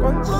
¿Cuántos saben?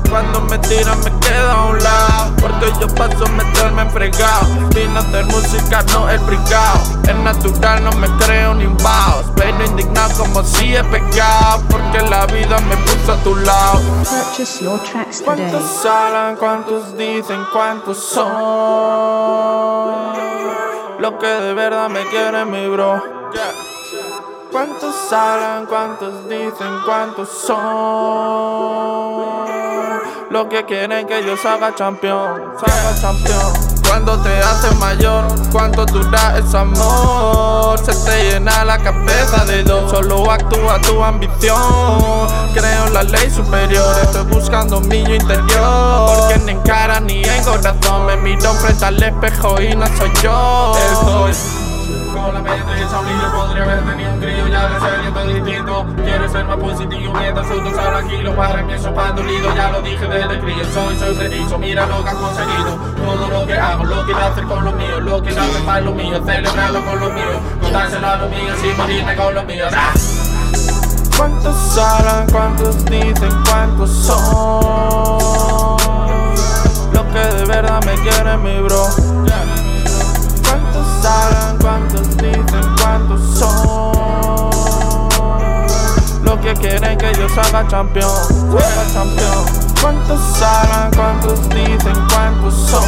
Cuando me tiran me quedo a un lado Porque yo paso a meterme en fregado a hacer música, no el brigado Es natural, no me creo ni un baos Pero indignado como si he pecado Porque la vida me puso a tu lado. ¿Cuántos hablan? ¿Cuántos dicen? ¿Cuántos son? Lo que de verdad me quiere mi bro. ¿Cuántos hablan? ¿Cuántos dicen? ¿Cuántos son? Lo que quieren que yo salga campeón, salga campeón. Cuando te haces mayor, ¿cuánto dura ese amor? Se te llena la cabeza de dos, solo actúa tu ambición. Creo en la ley superior, estoy buscando mi yo interior. Porque ni en cara ni en corazón me miro frente al espejo y no soy yo. Estoy Con la mente un líder podría haber tenido un grillo ya de ser distinto Quiero ser más positivo mientras otros hablan kilo Para mí eso pan dolido, ya lo dije desde crío Soy, preciso, mira lo que has conseguido Todo lo que hago, lo quiero hacer con lo mío Lo quiero hacer para lo mío, celebrarlo con lo mío Contárselo a lo mío, sin morirme con lo mío ¡Ah! ¿Cuántos hablan? ¿Cuántos dicen? ¿Cuántos son? Lo que de verdad me quiere mi bro. ¿Cuántos son? Lo que quieren que yo salga campeón, salga campeón. ¿Cuántos hablan? ¿Cuántos dicen? ¿Cuántos son?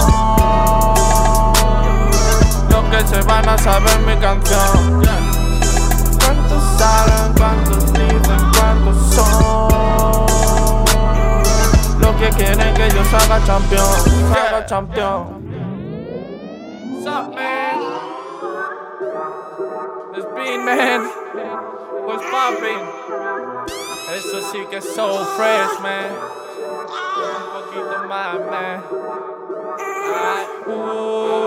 Lo que se van a saber mi canción. ¿Cuántos hablan? ¿Cuántos dicen? ¿Cuántos son? Lo que quieren que yo salga campeón, salga campeón. It's Bean Man. What's poppin'? Eso sí que es so fresh, man. Un poquito más, man. Ay, uh.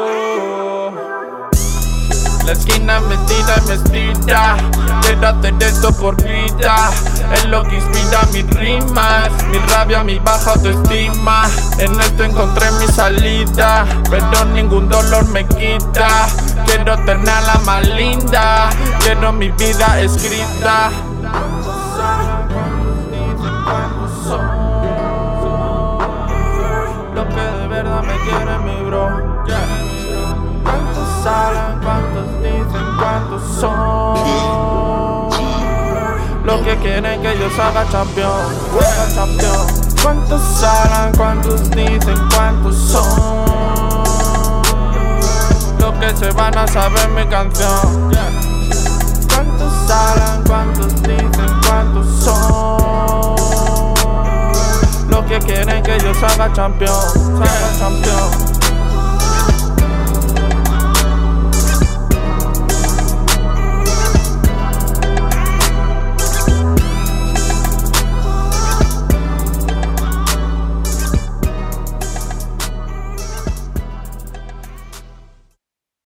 La esquina metida en vestida Quiero hacer esto por vida Es lo que inspira mis rimas Mi rabia, mi baja autoestima En esto encontré mi salida Pero ningún dolor me quita Quiero tenerla más linda Quiero mi vida escrita Lo que de verdad me quiere mi bro ¿Cuántos hablan? ¿Cuántos dicen? ¿Cuántos son? Lo que quieren que yo salga campeón, campeón. ¿Cuántos hablan? ¿Cuántos dicen? ¿Cuántos son? A saber mi canción. ¿Cuántos hablan? ¿Cuántos dicen? ¿Cuántos son? Lo que quieren que yo salga campeón, salga campeón.